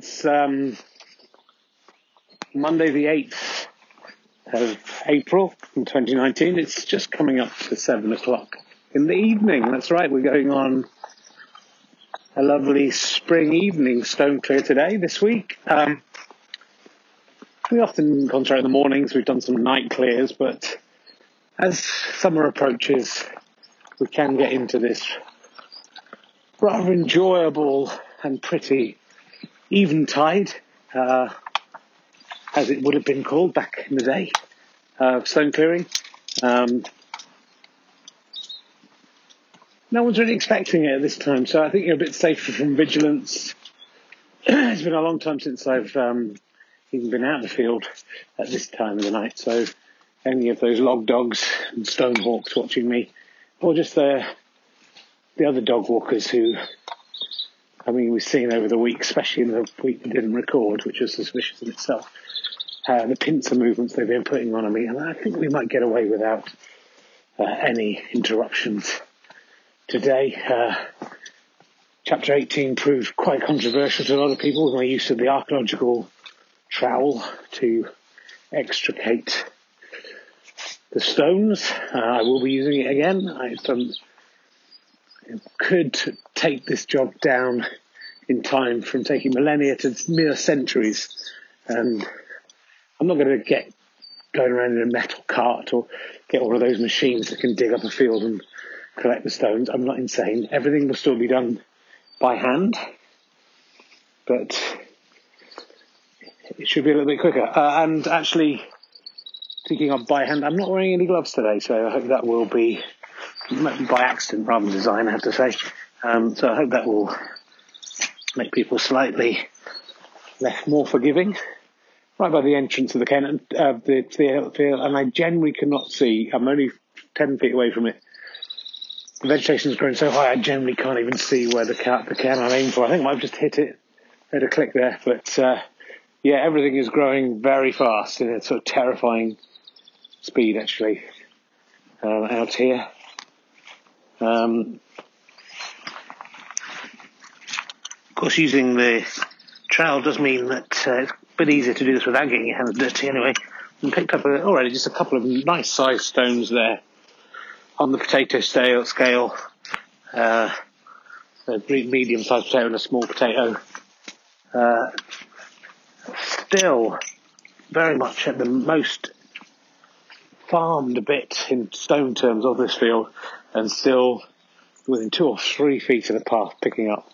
It's um, Monday the 8th of April in 2019. It's just coming up to 7 o'clock in the evening. That's right, we're going on a lovely spring evening, stone clear today, this week. Um, we often concentrate in the mornings, we've done some night clears, but as summer approaches, we can get into this rather enjoyable and pretty eventide, uh, as it would have been called back in the day, uh, stone clearing. Um, no one's really expecting it at this time, so I think you're a bit safer from vigilance. it's been a long time since I've um, even been out in the field at this time of the night, so any of those log dogs and stone hawks watching me, or just the the other dog walkers who I mean, we've seen over the week, especially in the week we didn't record, which was suspicious in itself, uh, the pincer movements they've been putting on me, and I think we might get away without uh, any interruptions today. Uh, chapter 18 proved quite controversial to a lot of people my use of the archaeological trowel to extricate the stones. Uh, I will be using it again. I've done could take this job down in time from taking millennia to mere centuries. And I'm not going to get going around in a metal cart or get one of those machines that can dig up a field and collect the stones. I'm not insane. Everything will still be done by hand, but it should be a little bit quicker. Uh, and actually, thinking of by hand, I'm not wearing any gloves today, so I hope that will be by accident rather than design, I have to say. Um, so I hope that will make people slightly less more forgiving. Right by the entrance of the Ken, uh, the, the field, and I generally cannot see. I'm only ten feet away from it. The vegetation's grown so high, I generally can't even see where the cat the can I'm aiming for. I think I might have just hit it. Had a click there, but uh, yeah, everything is growing very fast in a sort of terrifying speed. Actually, um, out here. Um, of course, using the trowel does mean that uh, it's a bit easier to do this without getting your hands dirty anyway. And picked up already just a couple of nice sized stones there on the potato scale, scale uh, a medium sized potato and a small potato. Uh, still very much at the most farmed bit in stone terms of this field and still within two or three feet of the path picking up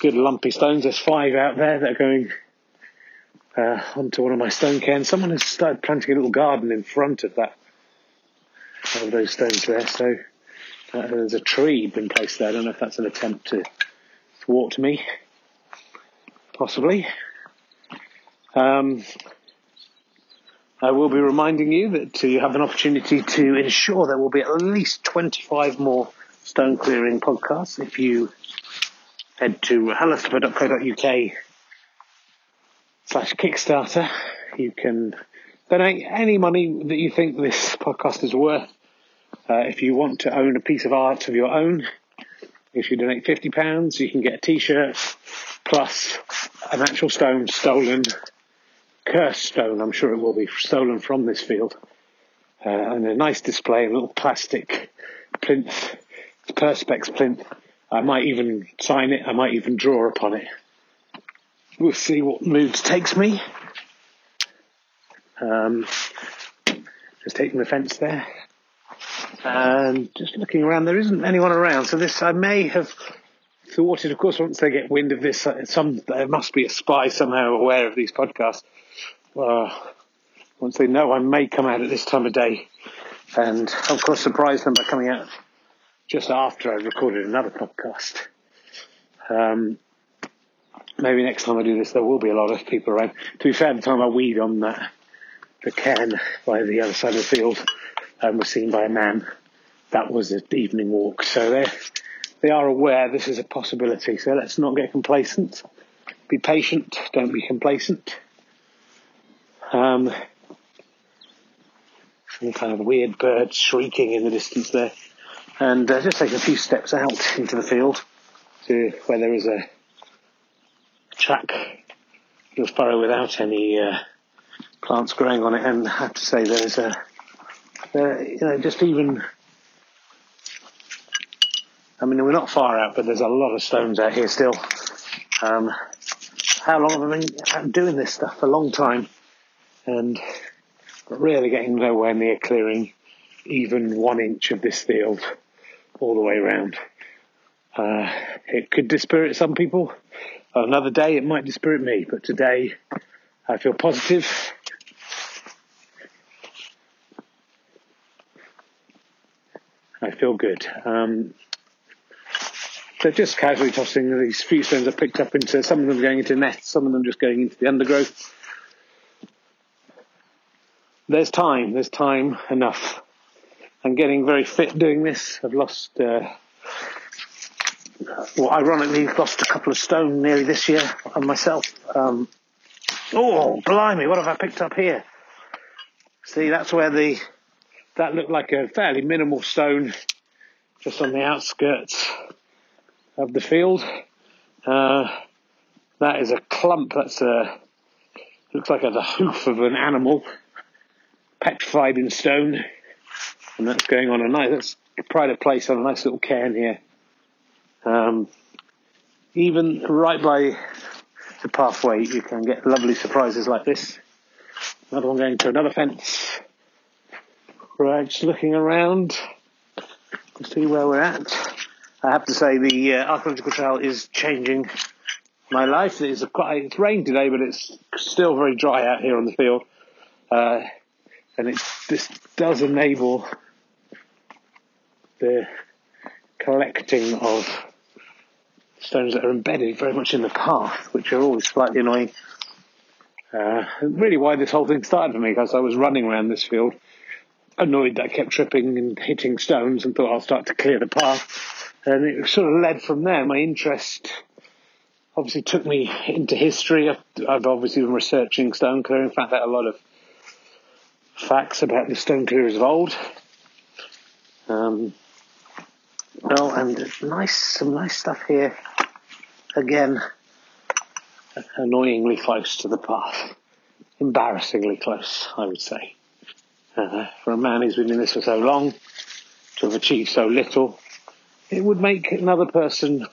good lumpy stones. There's five out there that are going uh, onto one of my stone cairns. Someone has started planting a little garden in front of that of those stones there. So uh, there's a tree been placed there. I don't know if that's an attempt to thwart me, possibly. Um, I will be reminding you that you have an opportunity to ensure there will be at least 25 more stone clearing podcasts if you head to hallistopper.co.uk slash Kickstarter. You can donate any money that you think this podcast is worth. Uh, if you want to own a piece of art of your own, if you donate £50, you can get a t-shirt plus an actual stone stolen cursed stone, I'm sure it will be stolen from this field. Uh, and a nice display, a little plastic plinth, perspex plinth. I might even sign it, I might even draw upon it. We'll see what mood takes me. Um, just taking the fence there. And just looking around, there isn't anyone around. So this, I may have thwarted, of course, once they get wind of this, uh, some, there must be a spy somehow aware of these podcasts uh, once they know I may come out at this time of day, and of course surprise them by coming out just after I recorded another podcast. Um, maybe next time I do this, there will be a lot of people around. To be fair, the time I weed on that, the cairn by the other side of the field um, was seen by a man. That was an evening walk. So they they are aware this is a possibility. So let's not get complacent. Be patient. Don't be complacent. Um, some kind of weird bird shrieking in the distance there. And uh, just take a few steps out into the field to where there is a track, little furrow without any uh, plants growing on it. And I have to say, there's a, uh, you know, just even. I mean, we're not far out, but there's a lot of stones out here still. Um, how long have I been doing this stuff? A long time, and really getting nowhere near clearing even one inch of this field all the way around. Uh, it could dispirit some people. Another day it might dispirit me, but today I feel positive. I feel good. Um, so just casually tossing these few stones I picked up into, some of them going into nests, some of them just going into the undergrowth. There's time, there's time enough. I'm getting very fit doing this. I've lost uh, well, ironically, lost a couple of stone nearly this year on myself. Um, oh, blimey, what have I picked up here? See, that's where the, that looked like a fairly minimal stone just on the outskirts of the field. Uh, that is a clump, that's a, looks like a, the hoof of an animal, petrified in stone. And that's going on a nice, that's pride of place on a nice little cairn here. Um, even right by the pathway, you can get lovely surprises like this. Another one going to another fence. Right, just looking around to see where we're at. I have to say the uh, archaeological trowel is changing my life. It's, quite, it's rained today, but it's still very dry out here on the field. Uh, and it, this does enable the collecting of stones that are embedded very much in the path, which are always slightly annoying. Uh, really why this whole thing started for me, because I was running around this field, annoyed that I kept tripping and hitting stones and thought I'll start to clear the path. And it sort of led from there. My interest obviously took me into history. I've, I've obviously been researching stone clearing, found out a lot of facts about the stone clearers of old. Um, well, and nice, some nice stuff here. Again, annoyingly close to the path. Embarrassingly close, I would say. Uh, for a man who's been in this for so long, to have achieved so little, it would make another person,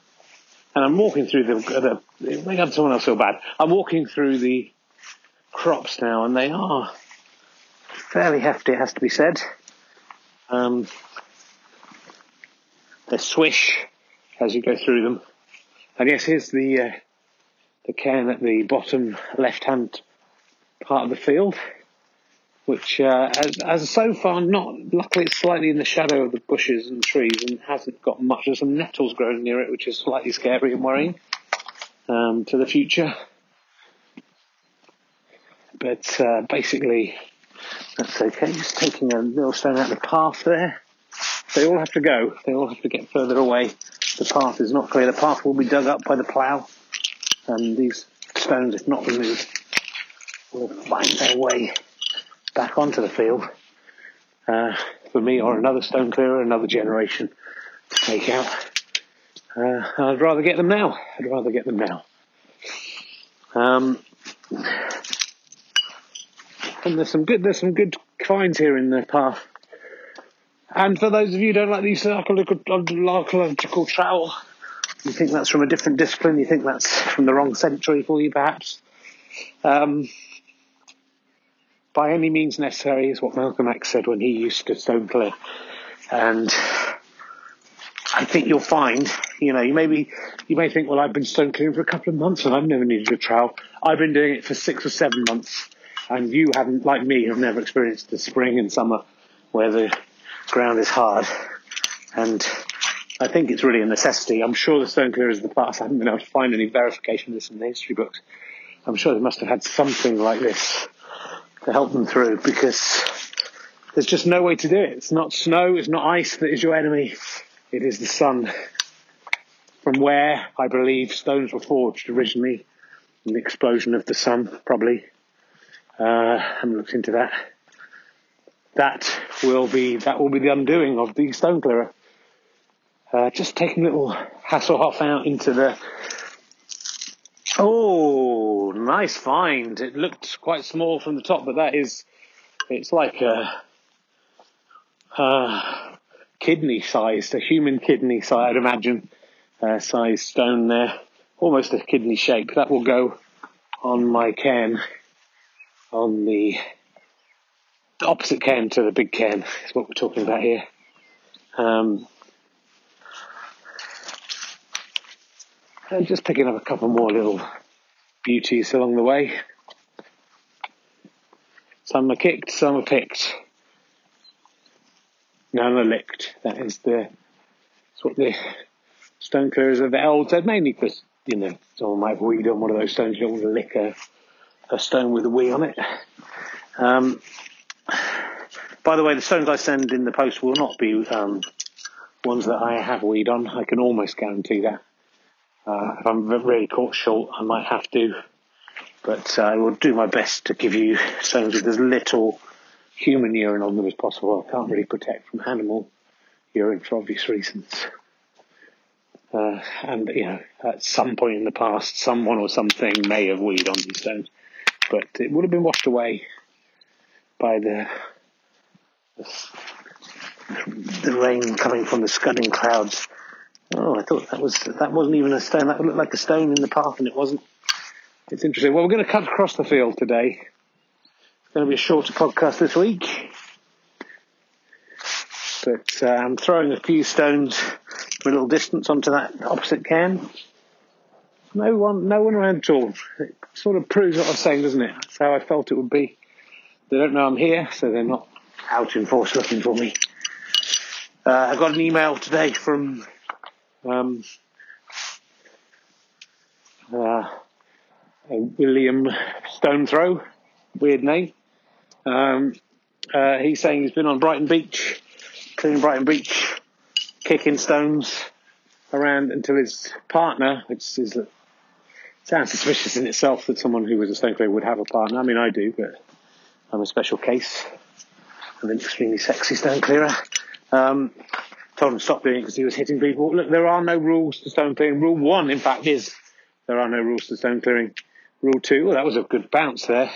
and I'm walking through the, the it make someone else feel bad. I'm walking through the crops now, and they are fairly hefty, it has to be said. Um, they swish as you go through them. And yes, here's the uh, the cairn at the bottom left-hand part of the field, which uh, has, has, so far not. Luckily, it's slightly in the shadow of the bushes and trees and hasn't got much. There's some nettles growing near it, which is slightly scary and worrying um, to the future. But uh, basically, that's okay. Just taking a little stone out of the path there. They all have to go. They all have to get further away. The path is not clear. The path will be dug up by the plough, and these stones, if not removed, will find their way back onto the field. Uh, for me, or another stone clearer, another generation to take out. Uh, I'd rather get them now. I'd rather get them now. Um, and there's some good, there's some good finds here in the path. And for those of you who don't like these archaeological trowel, you think that's from a different discipline, you think that's from the wrong century for you perhaps. Um, by any means necessary is what Malcolm X said when he used to stone clear. And I think you'll find, you know, you may be, you may think, well, I've been stone clearing for a couple of months and I've never needed a trowel. I've been doing it for six or seven months and you haven't, like me, have never experienced the spring and summer where the ground is hard and I think it's really a necessity. I'm sure the stone clearers of the past, I haven't been able to find any verification of this in the history books. I'm sure they must have had something like this to help them through because there's just no way to do it. It's not snow, it's not ice that is your enemy, it is the sun. From where I believe stones were forged originally, in the explosion of the sun, probably. Uh, I haven't looked into that. That will be that will be the undoing of the stone clearer. Uh, just taking little Hasselhoff out into the. Oh, nice find! It looked quite small from the top, but that is, it's like a, a kidney sized, a human kidney size, I'd imagine, uh, size stone there, almost a kidney shape. That will go on my cairn, on the opposite cairn to the big cairn, is what we're talking about here. Um, and just picking up a couple more little beauties along the way. Some are kicked, some are picked. None are licked. That is the that's what the stone clearers of the old said, mainly because, you know, someone might have weed on one of those stones, you don't want to lick a, a stone with a wee on it. Um, by the way, the stones I send in the post will not be um, ones that I have weed on. I can almost guarantee that. Uh, if I'm really caught short, I might have to, but uh, I will do my best to give you stones with as little human urine on them as possible. I can't really protect from animal urine for obvious reasons. Uh, and you know, at some point in the past, someone or something may have weed on these stones, but it would have been washed away by the the rain coming from the scudding clouds Oh, I thought that was that wasn't even a stone. That looked like a stone in the path, and it wasn't. It's interesting. Well, we're going to cut across the field today. It's going to be a shorter podcast this week, but uh, I'm throwing a few stones from a little distance onto that opposite cairn. No one, no one around at all. It sort of proves what I was saying, doesn't it? That's how I felt it would be. They don't know I'm here, so they're not out in force looking for me. Uh, I got an email today from um, uh, William Stonethrow, weird name. Um, uh, he's saying he's been on Brighton Beach, cleaning Brighton Beach, kicking stones around until his partner, which is sounds suspicious in itself that someone who was a stone would have a partner. I mean, I do, but I'm a special case. I'm an extremely sexy stone clearer. Um, told him to stop doing it because he was hitting people. Look, there are no rules to stone clearing. Rule one, in fact, is there are no rules to stone clearing. Rule two, well, that was a good bounce there.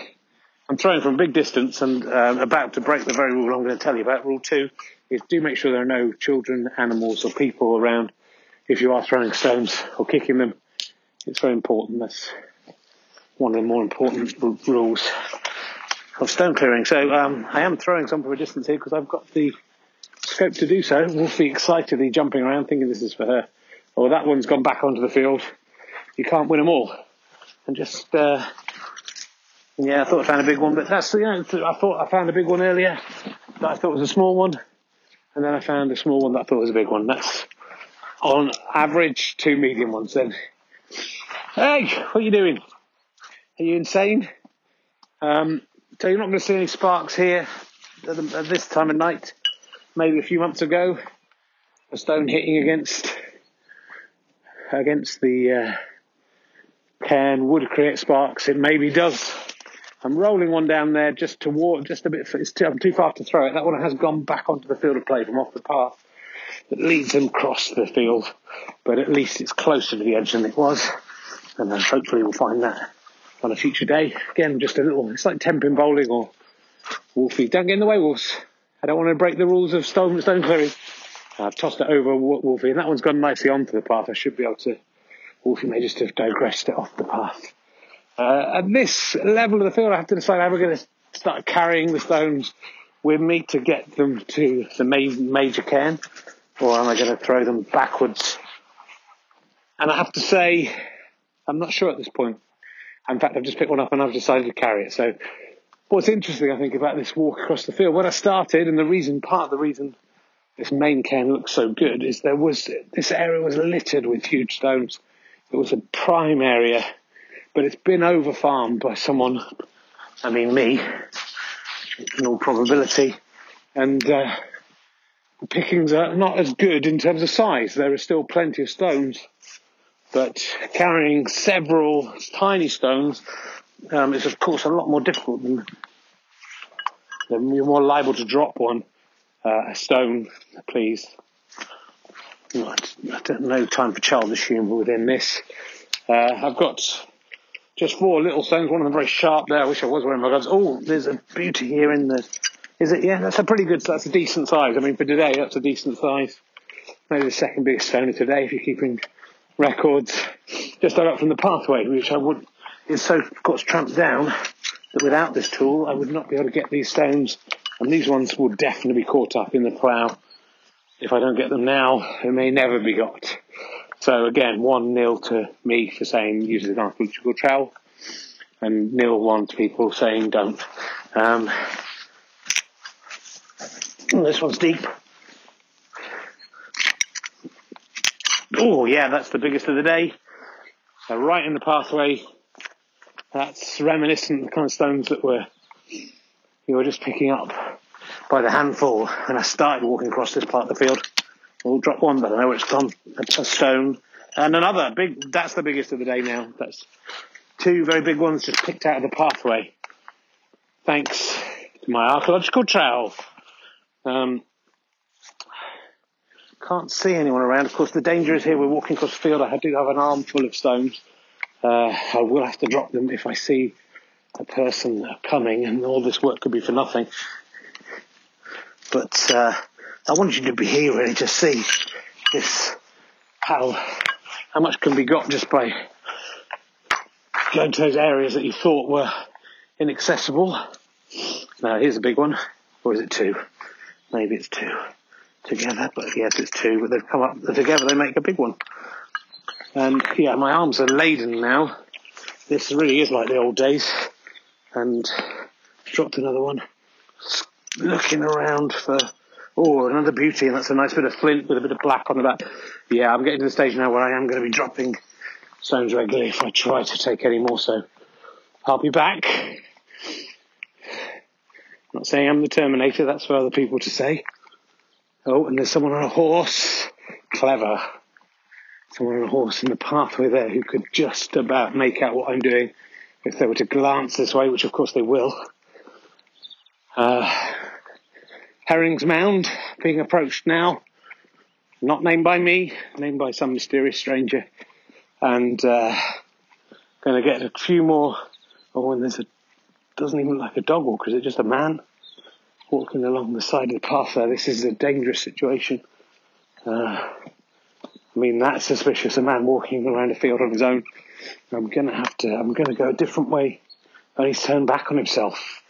I'm throwing from a big distance and um, about to break the very rule I'm going to tell you about. Rule two is do make sure there are no children, animals, or people around if you are throwing stones or kicking them. It's very important. That's one of the more important r- rules of stone clearing. So um, I am throwing some from a distance here because I've got the scope to do so. Wolfie excitedly jumping around, thinking this is for her. Oh, that one's gone back onto the field. You can't win them all. And just, uh, yeah, I thought I found a big one, but that's, you know, I thought I found a big one earlier that I thought was a small one. And then I found a small one that I thought was a big one. That's on average two medium ones then. Hey, what are you doing? Are you insane? Um, so you're not going to see any sparks here at, the, at this time of night maybe a few months ago, a stone hitting against against the uh, cairn would create sparks. It maybe does. I'm rolling one down there just toward, just a bit. It's too, I'm too far to throw it. That one has gone back onto the field of play from off the path that leads them across the field, but at least it's closer to the edge than it was, and then hopefully we'll find that on a future day. Again, just a little. It's like ten-pin bowling or Wolfie. Don't get in the way, Wolves. I don't want to break the rules of stone, stone clearing. I've tossed it over Wolfie, and that one's gone nicely onto the path. I should be able to. Wolfie may just have digressed it off the path. Uh, at this level of the field, I have to decide how we're going to start carrying the stones with me to get them to the major cairn, or am I going to throw them backwards? And I have to say, I'm not sure at this point. In fact, I've just picked one up and I've decided to carry it. So what's interesting, I think, about this walk across the field, when I started, and the reason, part of the reason this main cairn looks so good is there was this area was littered with huge stones. It was a prime area, but it's been over farmed by someone. I mean me, in all probability, and uh, the pickings are not as good in terms of size. There are still plenty of stones, but carrying several tiny stones um, is of course a lot more difficult than, than you're more liable to drop one uh, a stone, please. Not, no time for childish humour within this. Uh, I've got just four little stones, one of them very sharp there. I wish I was wearing my gloves. Oh, there's a beauty here in the. Is it? Yeah, that's a pretty good. That's a decent size. I mean, for today, that's a decent size. Maybe the second biggest stone of today, if you're keeping records. Just up from the pathway, which I would is so, of course, tramped down that without this tool, I would not be able to get these stones and these ones will definitely be caught up in the plough. If I don't get them now, they may never be got. So again, one nil to me for saying use an archaeological trowel, and nil one to people saying don't. Um, this one's deep. Oh yeah, that's the biggest of the day. So right in the pathway. That's reminiscent of the kind of stones that were you were just picking up by the handful and I started walking across this part of the field. We'll drop one, but I know it's gone. A stone and another big. That's the biggest of the day now. That's two very big ones just picked out of the pathway. Thanks to my archaeological trowel. Um, can't see anyone around. Of course, the danger is here. We're walking across the field. I do have an armful of stones. Uh, I will have to drop them if I see a person coming, and all this work could be for nothing. But uh, I wanted you to be here really to see this how how much can be got just by going to those areas that you thought were inaccessible. Now here's a big one, or is it two? Maybe it's two together, but yes, it's two. But they've come up together; they make a big one. And yeah, my arms are laden now. This really is like the old days and dropped another one. Looking around for oh another beauty, and that's a nice bit of flint with a bit of black on the back. Yeah, I'm getting to the stage now where I am going to be dropping stones regularly if I try to take any more. So I'll be back. I'm not saying I'm the Terminator. That's for other people to say. Oh, and there's someone on a horse. Clever. Someone on a horse in the pathway there who could just about make out what I'm doing if they were to glance this way, which of course they will. Uh, Herring's Mound being approached now, not named by me, named by some mysterious stranger, and uh, going to get a few more. Oh, and there's a doesn't even look like a dog walker. Is it just a man walking along the side of the path there? This is a dangerous situation. Uh, I mean, that's suspicious. A man walking around a field on his own. I'm going to have to, I'm going to go a different way. And he's turned back on himself.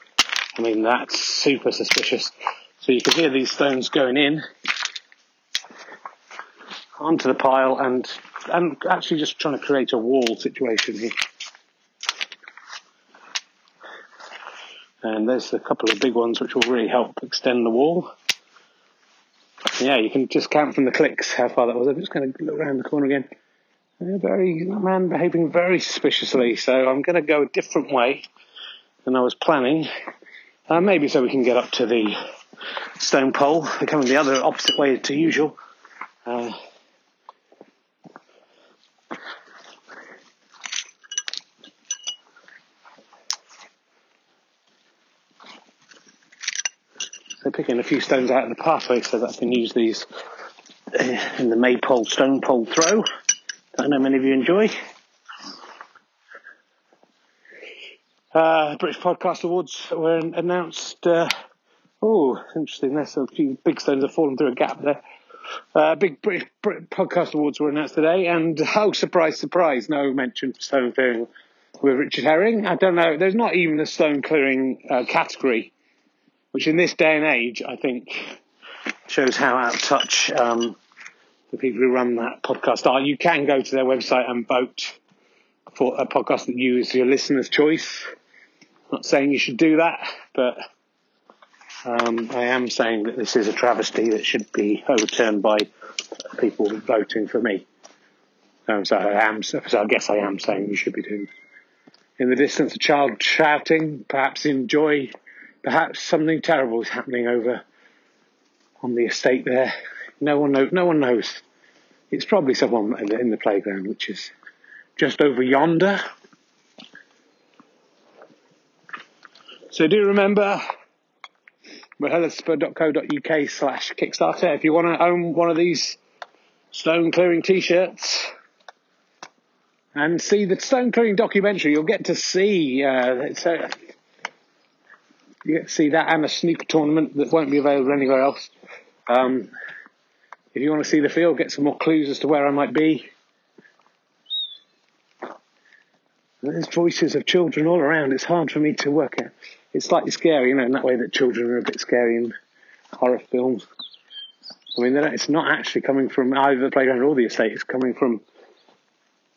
I mean, that's super suspicious. So you can hear these stones going in onto the pile and, and actually just trying to create a wall situation here. And there's a couple of big ones which will really help extend the wall. Yeah, you can just count from the clicks how far that was. I'm just going to look around the corner again. Very man behaving very suspiciously, so I'm going to go a different way than I was planning. Uh, maybe so we can get up to the stone pole. Coming the other opposite way to usual. Uh, so picking a few stones out of the pathway so that I can use these uh, in the maypole stone pole throw. I know many of you enjoy. Uh, British Podcast Awards were announced. Uh, oh, interesting. There's a few big stones have fallen through a gap there. Uh, big British Podcast Awards were announced today, and oh, surprise, surprise, no mention of stone clearing with Richard Herring. I don't know. There's not even a stone clearing uh, category, which in this day and age, I think, shows how out of touch um, the people who run that podcast are. You can go to their website and vote for a podcast that you is your listener's choice. I'm not saying you should do that, but Um, I am saying that this is a travesty that should be overturned by people voting for me. Um, so I am. So I guess I am saying you should be doing. In the distance, a child shouting, perhaps in joy, perhaps something terrible is happening over on the estate there. No one knows. No one knows. It's probably someone in the playground, which is just over yonder. So do remember mahelaspur.co.uk slash Kickstarter if you want to own one of these stone clearing t-shirts and see the stone clearing documentary. You'll get to see uh, it's a, you get to see that and a snooker tournament that won't be available anywhere else. Um, if you want to see the field, get some more clues as to where I might be. There's voices of children all around. It's hard for me to work out. It's slightly scary, you know, in that way that children are a bit scary in horror films. I mean, it's not actually coming from either the playground or the estate. It's coming from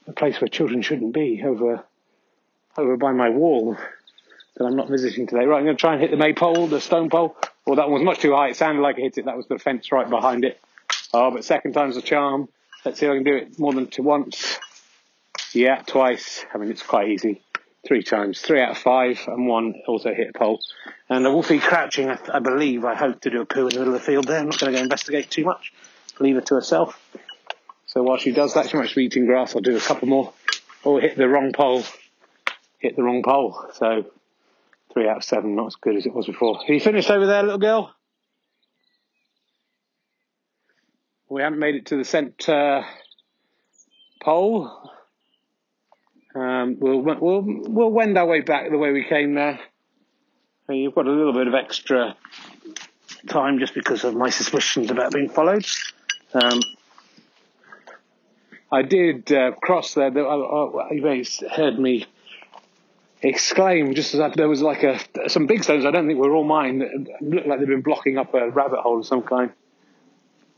a place where children shouldn't be, over over by my wall that I'm not visiting today. Right, I'm going to try and hit the maypole, the stone pole. Well, that one was much too high. It sounded like I hit it. That was the fence right behind it. Oh, but second time's a charm. Let's see if I can do it more than two once. Yeah, twice. I mean, it's quite easy. Three times. Three out of five, and one also hit a pole. And a wolfie crouching, I, I believe, I hope to do a poo in the middle of the field there. I'm not going to go investigate too much. Leave her to herself. So while she does that, she might be eating grass. I'll do a couple more. Oh, hit the wrong pole. Hit the wrong pole. So three out of seven, not as good as it was before. Are you finished over there, little girl? We haven't made it to the centre pole. Um, we'll, we'll, we'll wend our way back the way we came there. You've got a little bit of extra time just because of my suspicions about being followed. Um, I did uh, cross there. You may have heard me exclaim just as I, there was like a some big stones. I don't think were all mine. That looked like they've been blocking up a rabbit hole of some kind.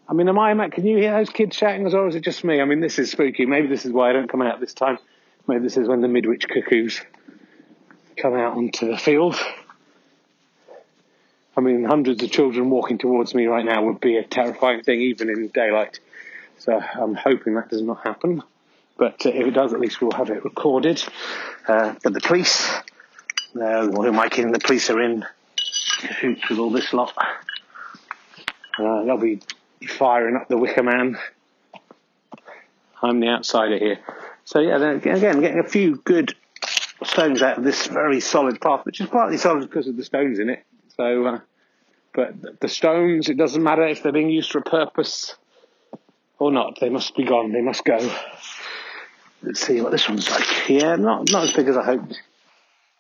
I mean, am I, Matt? Can you hear those kids shouting as well, or is it just me? I mean, this is spooky. Maybe this is why I don't come out this time. Maybe this is when the midwich cuckoos come out onto the field. I mean, hundreds of children walking towards me right now would be a terrifying thing, even in daylight. So I'm hoping that does not happen. But uh, if it does, at least we'll have it recorded. Uh, but the police, uh, who am I kidding? The police are in cahoots with all this lot. Uh, they'll be firing up the Wicker Man. I'm the outsider here. So yeah, then again, getting a few good stones out of this very solid path, which is partly solid because of the stones in it. So, uh, but the stones, it doesn't matter if they're being used for a purpose or not. They must be gone. They must go. Let's see what this one's like. Yeah, not not as big as I hoped,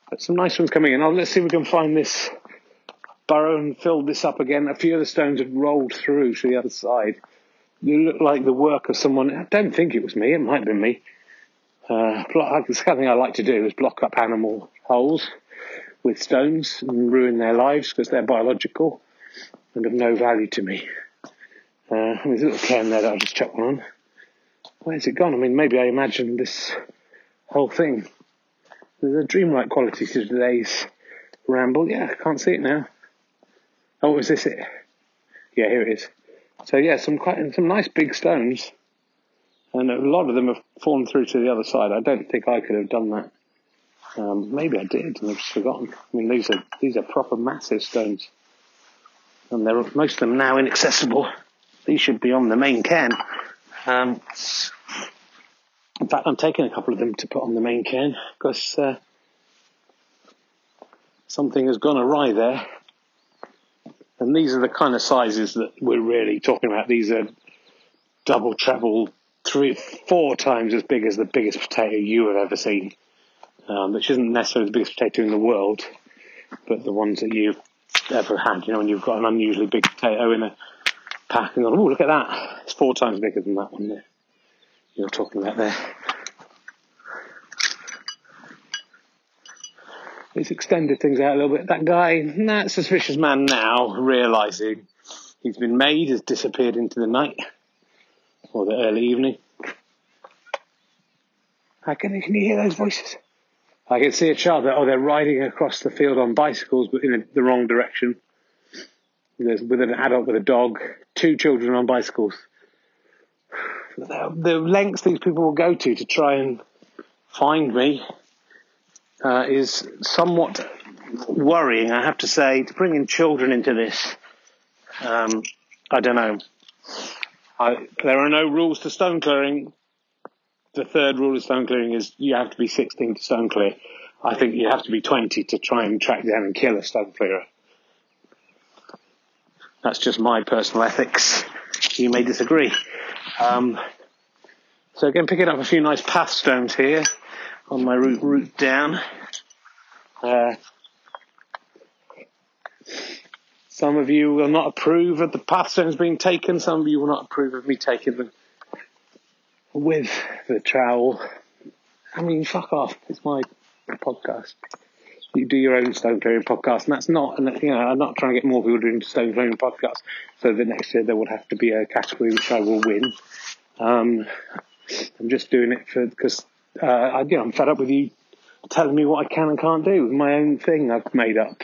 but some nice ones coming in. Oh, let's see if we can find this burrow and fill this up again. A few of the stones had rolled through to the other side. They look like the work of someone. I don't think it was me. It might have been me. Uh, the kind of thing I like to do is block up animal holes with stones and ruin their lives because they're biological and of no value to me. Uh, there's a little can there that I'll just chuck one on. Where's it gone? I mean, maybe I imagined this whole thing. There's a dreamlike quality to today's ramble. Yeah, I can't see it now. Oh, is this it? Yeah, here it is. So yeah, some quite some nice big stones, and a lot of them have fallen through to the other side. I don't think I could have done that. Um, maybe I did, and I've just forgotten. I mean, these are these are proper massive stones, and they're most of them now inaccessible. These should be on the main cairn. Um, in fact, I'm taking a couple of them to put on the main cairn because uh, something has gone awry there. And these are the kind of sizes that we're really talking about. These are double, treble, three, four times as big as the biggest potato you have ever seen. Um, which isn't necessarily the biggest potato in the world, but the ones that you've ever had. You know, when you've got an unusually big potato in a pack and gone, oh, look at that. It's four times bigger than that one there. You're talking about there. It's extended things out a little bit. That guy, that suspicious man now, realising he's been made, has disappeared into the night or the early evening. How can, can you hear those voices? I can see a child. Oh, they're riding across the field on bicycles, but in the wrong direction. There's with an adult with a dog, two children on bicycles. The, the lengths these people will go to to try and find me uh, is somewhat worrying, I have to say. To bring in children into this, um, I don't know. I, there are no rules to stone clearing. The third rule of stone clearing is you have to be 16 to stone clear. I think you have to be 20 to try and track down and kill a stone clearer. That's just my personal ethics. You may disagree. Um, so again, picking up a few nice path stones here on my route, route down. Uh, some of you will not approve of the path stones being taken. Some of you will not approve of me taking them with the trowel. I mean, fuck off. It's my podcast. You do your own stone clearing podcast, and that's not, you know, I'm not trying to get more people doing stone clearing podcasts. So the next year there will have to be a category which I will win. Um, I'm just doing it for because uh, I, you know, I'm fed up with you telling me what I can and can't do with my own thing I've made up.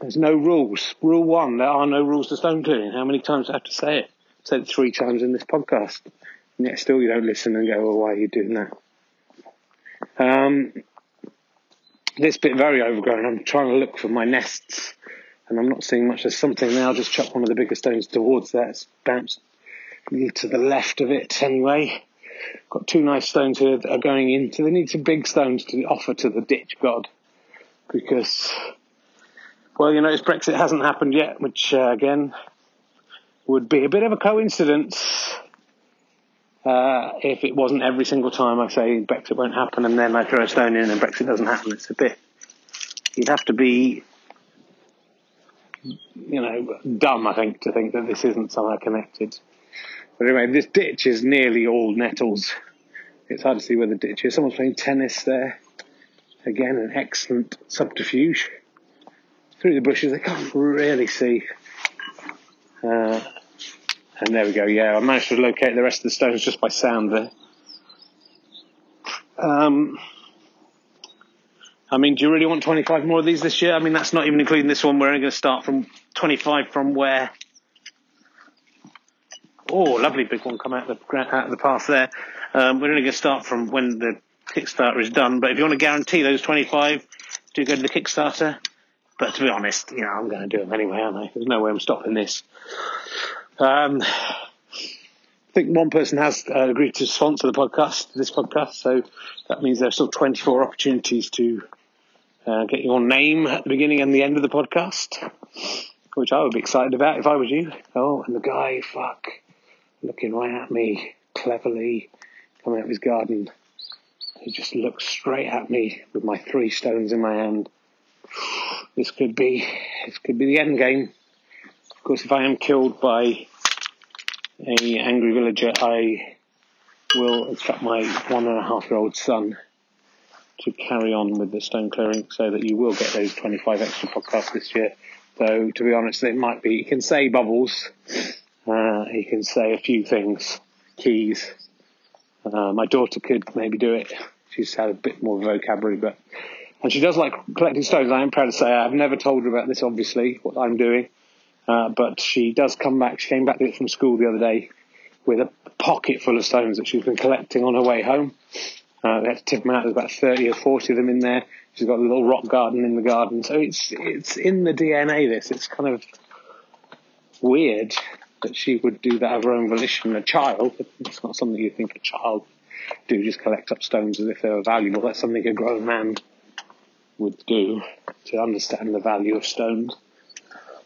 There's no rules. Rule one: there are no rules to stone clearing. How many times do I have to say it? I said it three times in this podcast, and yet still you don't listen and go, "Well, why are you doing that?" Um, this bit very overgrown. I'm trying to look for my nests, and I'm not seeing much. There's something there. I'll just chuck one of the bigger stones towards that. It's bounced to the left of it anyway. Got two nice stones here that are going into. They need some big stones to offer to the ditch god because, well, you notice Brexit hasn't happened yet, which uh, again would be a bit of a coincidence uh, if it wasn't every single time I say Brexit won't happen and then I throw a stone in and Brexit doesn't happen. It's a bit. You'd have to be, you know, dumb, I think, to think that this isn't somehow connected. But anyway, this ditch is nearly all nettles. It's hard to see where the ditch is. Someone's playing tennis there. Again, an excellent subterfuge. Through the bushes, I can't really see. Uh, and there we go. Yeah, I managed to locate the rest of the stones just by sound there. Um, I mean, do you really want 25 more of these this year? I mean, that's not even including this one. We're only going to start from 25 from where Oh, lovely big one come out of the, out of the path there. Um, we're only going to start from when the Kickstarter is done, but if you want to guarantee those 25, do go to the Kickstarter. But to be honest, you know, I'm going to do them anyway, aren't I? There's no way I'm stopping this. Um, I think one person has uh, agreed to sponsor the podcast, this podcast, so that means there's still 24 opportunities to uh, get your name at the beginning and the end of the podcast, which I would be excited about if I was you. Oh, and the guy, fuck looking right at me cleverly coming out of his garden. He just looks straight at me with my three stones in my hand. This could be, this could be the end game. Course, if I am killed by a angry villager, I will instruct my one and a half year old son to carry on with the stone clearing so that you will get those 25 extra podcasts this year. Though, to be honest, it might be, you can say bubbles, uh, he can say a few things, keys. Uh, my daughter could maybe do it. She's had a bit more vocabulary, but and she does like collecting stones. I am proud to say I've never told her about this, obviously, what I'm doing. Uh, but she does come back. She came back from school the other day with a pocket full of stones that she's been collecting on her way home. Uh, they had to tip them out. There's about 30 or 40 of them in there. She's got a little rock garden in the garden. So it's, it's in the DNA, this. It's kind of weird that she would do that of her own volition. A child, it's not something you think a child do, just collect up stones as if they were valuable. That's something a grown man would do to understand the value of stones.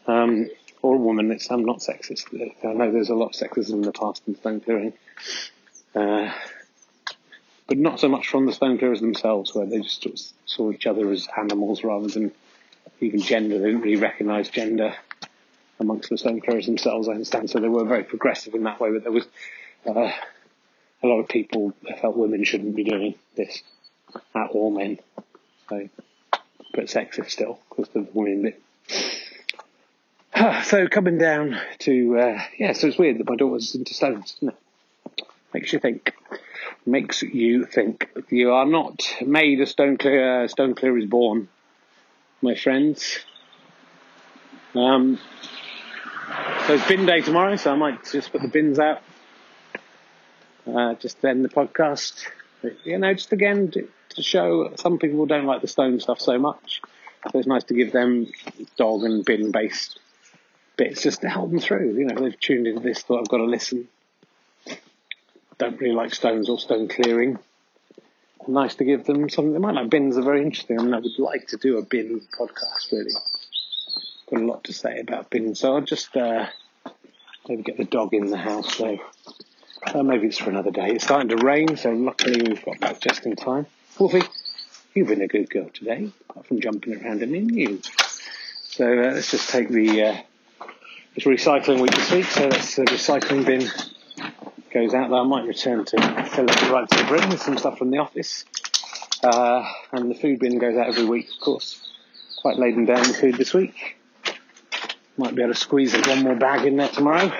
Um, or a woman, it's, I'm not sexist. I know there's a lot of sexism in the past in stone clearing. Uh, but not so much from the stone clearers themselves, where they just saw each other as animals rather than even gender. They didn't really recognise gender amongst the stone clearers themselves, I understand. So they were very progressive in that way, but there was uh, a lot of people felt women shouldn't be doing this at all men. So, but sexist still because the women. so coming down to uh, yeah, so it's weird that my daughter's into stones? Makes you think. Makes you think. You are not made a stone clear. Stone clear is born, my friends. Um, so it's bin day tomorrow, so I might just put the bins out. Uh, just to end the podcast. You know, just again to show some people don't like the stone stuff so much. So it's nice to give them dog and bin based bits just to help them through. You know, they've tuned into this, thought I've got to listen. Don't really like stones or stone clearing. Nice to give them something they might like. Bins are very interesting. I mean, I would like to do a bin podcast, really. Got a lot to say about bins, so I'll just uh, maybe get the dog in the house. So uh, maybe it's for another day. It's starting to rain, so luckily we've got back just in time. Wolfie, you've been a good girl today, apart from jumping around and in you. So uh, let's just take the uh, it's recycling week this week, so that's the recycling bin goes out there. I might return to fill it right to the brim with some stuff from the office. Uh, and the food bin goes out every week, of course. Quite laden down with food this week. Might be able to squeeze one more bag in there tomorrow.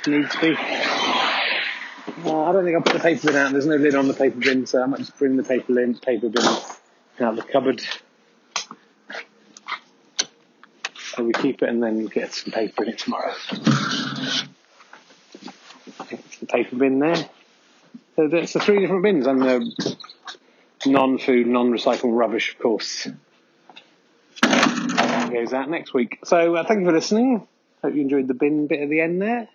If needs be. Uh, I don't think I'll put the paper bin out. There's no lid on the paper bin, so I might just bring the paper bin, paper bin out of the cupboard. So we keep it and then get some paper in it tomorrow the paper bin there. So that's the three different bins and the non-food, non-recyclable rubbish, of course. That goes out next week. So uh, thank you for listening. Hope you enjoyed the bin bit at the end there.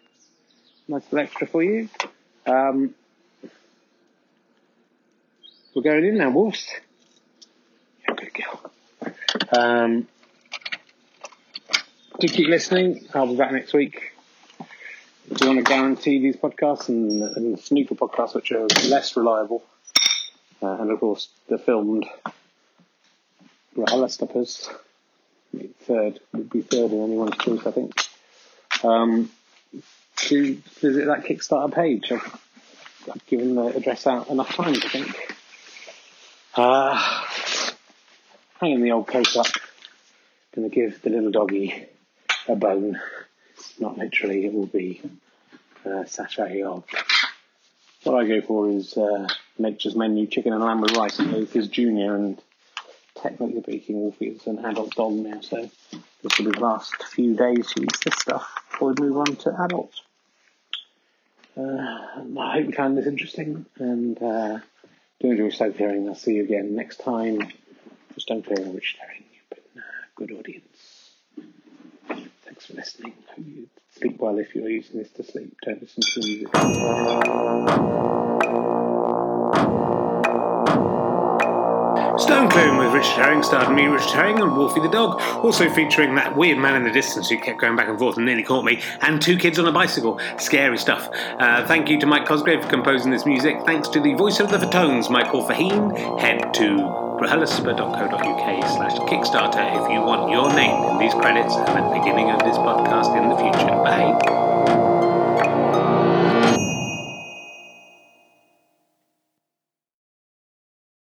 Nice little extra for you. Um, we're going in now, Wolves. Yeah, good girl. Um, do keep listening. I'll be back next week do you want to guarantee these podcasts and, and snooker podcasts, which are less reliable, uh, and of course the filmed Rala Stoppers, third would be third in anyone's choice, I think. Um, to visit that Kickstarter page. I've, I've, given the address out enough times, I think. Uh, hanging the old coat up. Gonna give the little doggy a bone not literally, it will be uh, sachet of. What I go for is uh, Nature's Menu chicken and lamb with rice. It's his junior, and technically speaking, Wolfie is an adult dog now, so this will be the last few days he eats this stuff before we move on to adults. Uh, I hope you found this interesting, and uh, do enjoy Stone Clearing. I'll see you again next time. Just don't clear which herring you've been good audience. For listening. Sleep well if you're using this to sleep. Don't listen to music. Stone Clone with Richard Herring starred me, Richard Herring, and Wolfie the dog. Also featuring that weird man in the distance who kept going back and forth and nearly caught me, and two kids on a bicycle. Scary stuff. Uh, thank you to Mike Cosgrave for composing this music. Thanks to the voice of the Fatones, Michael Faheen. Head to brahalispa.co.uk slash Kickstarter if you want your name in these credits at the beginning of this podcast in the future. Bye.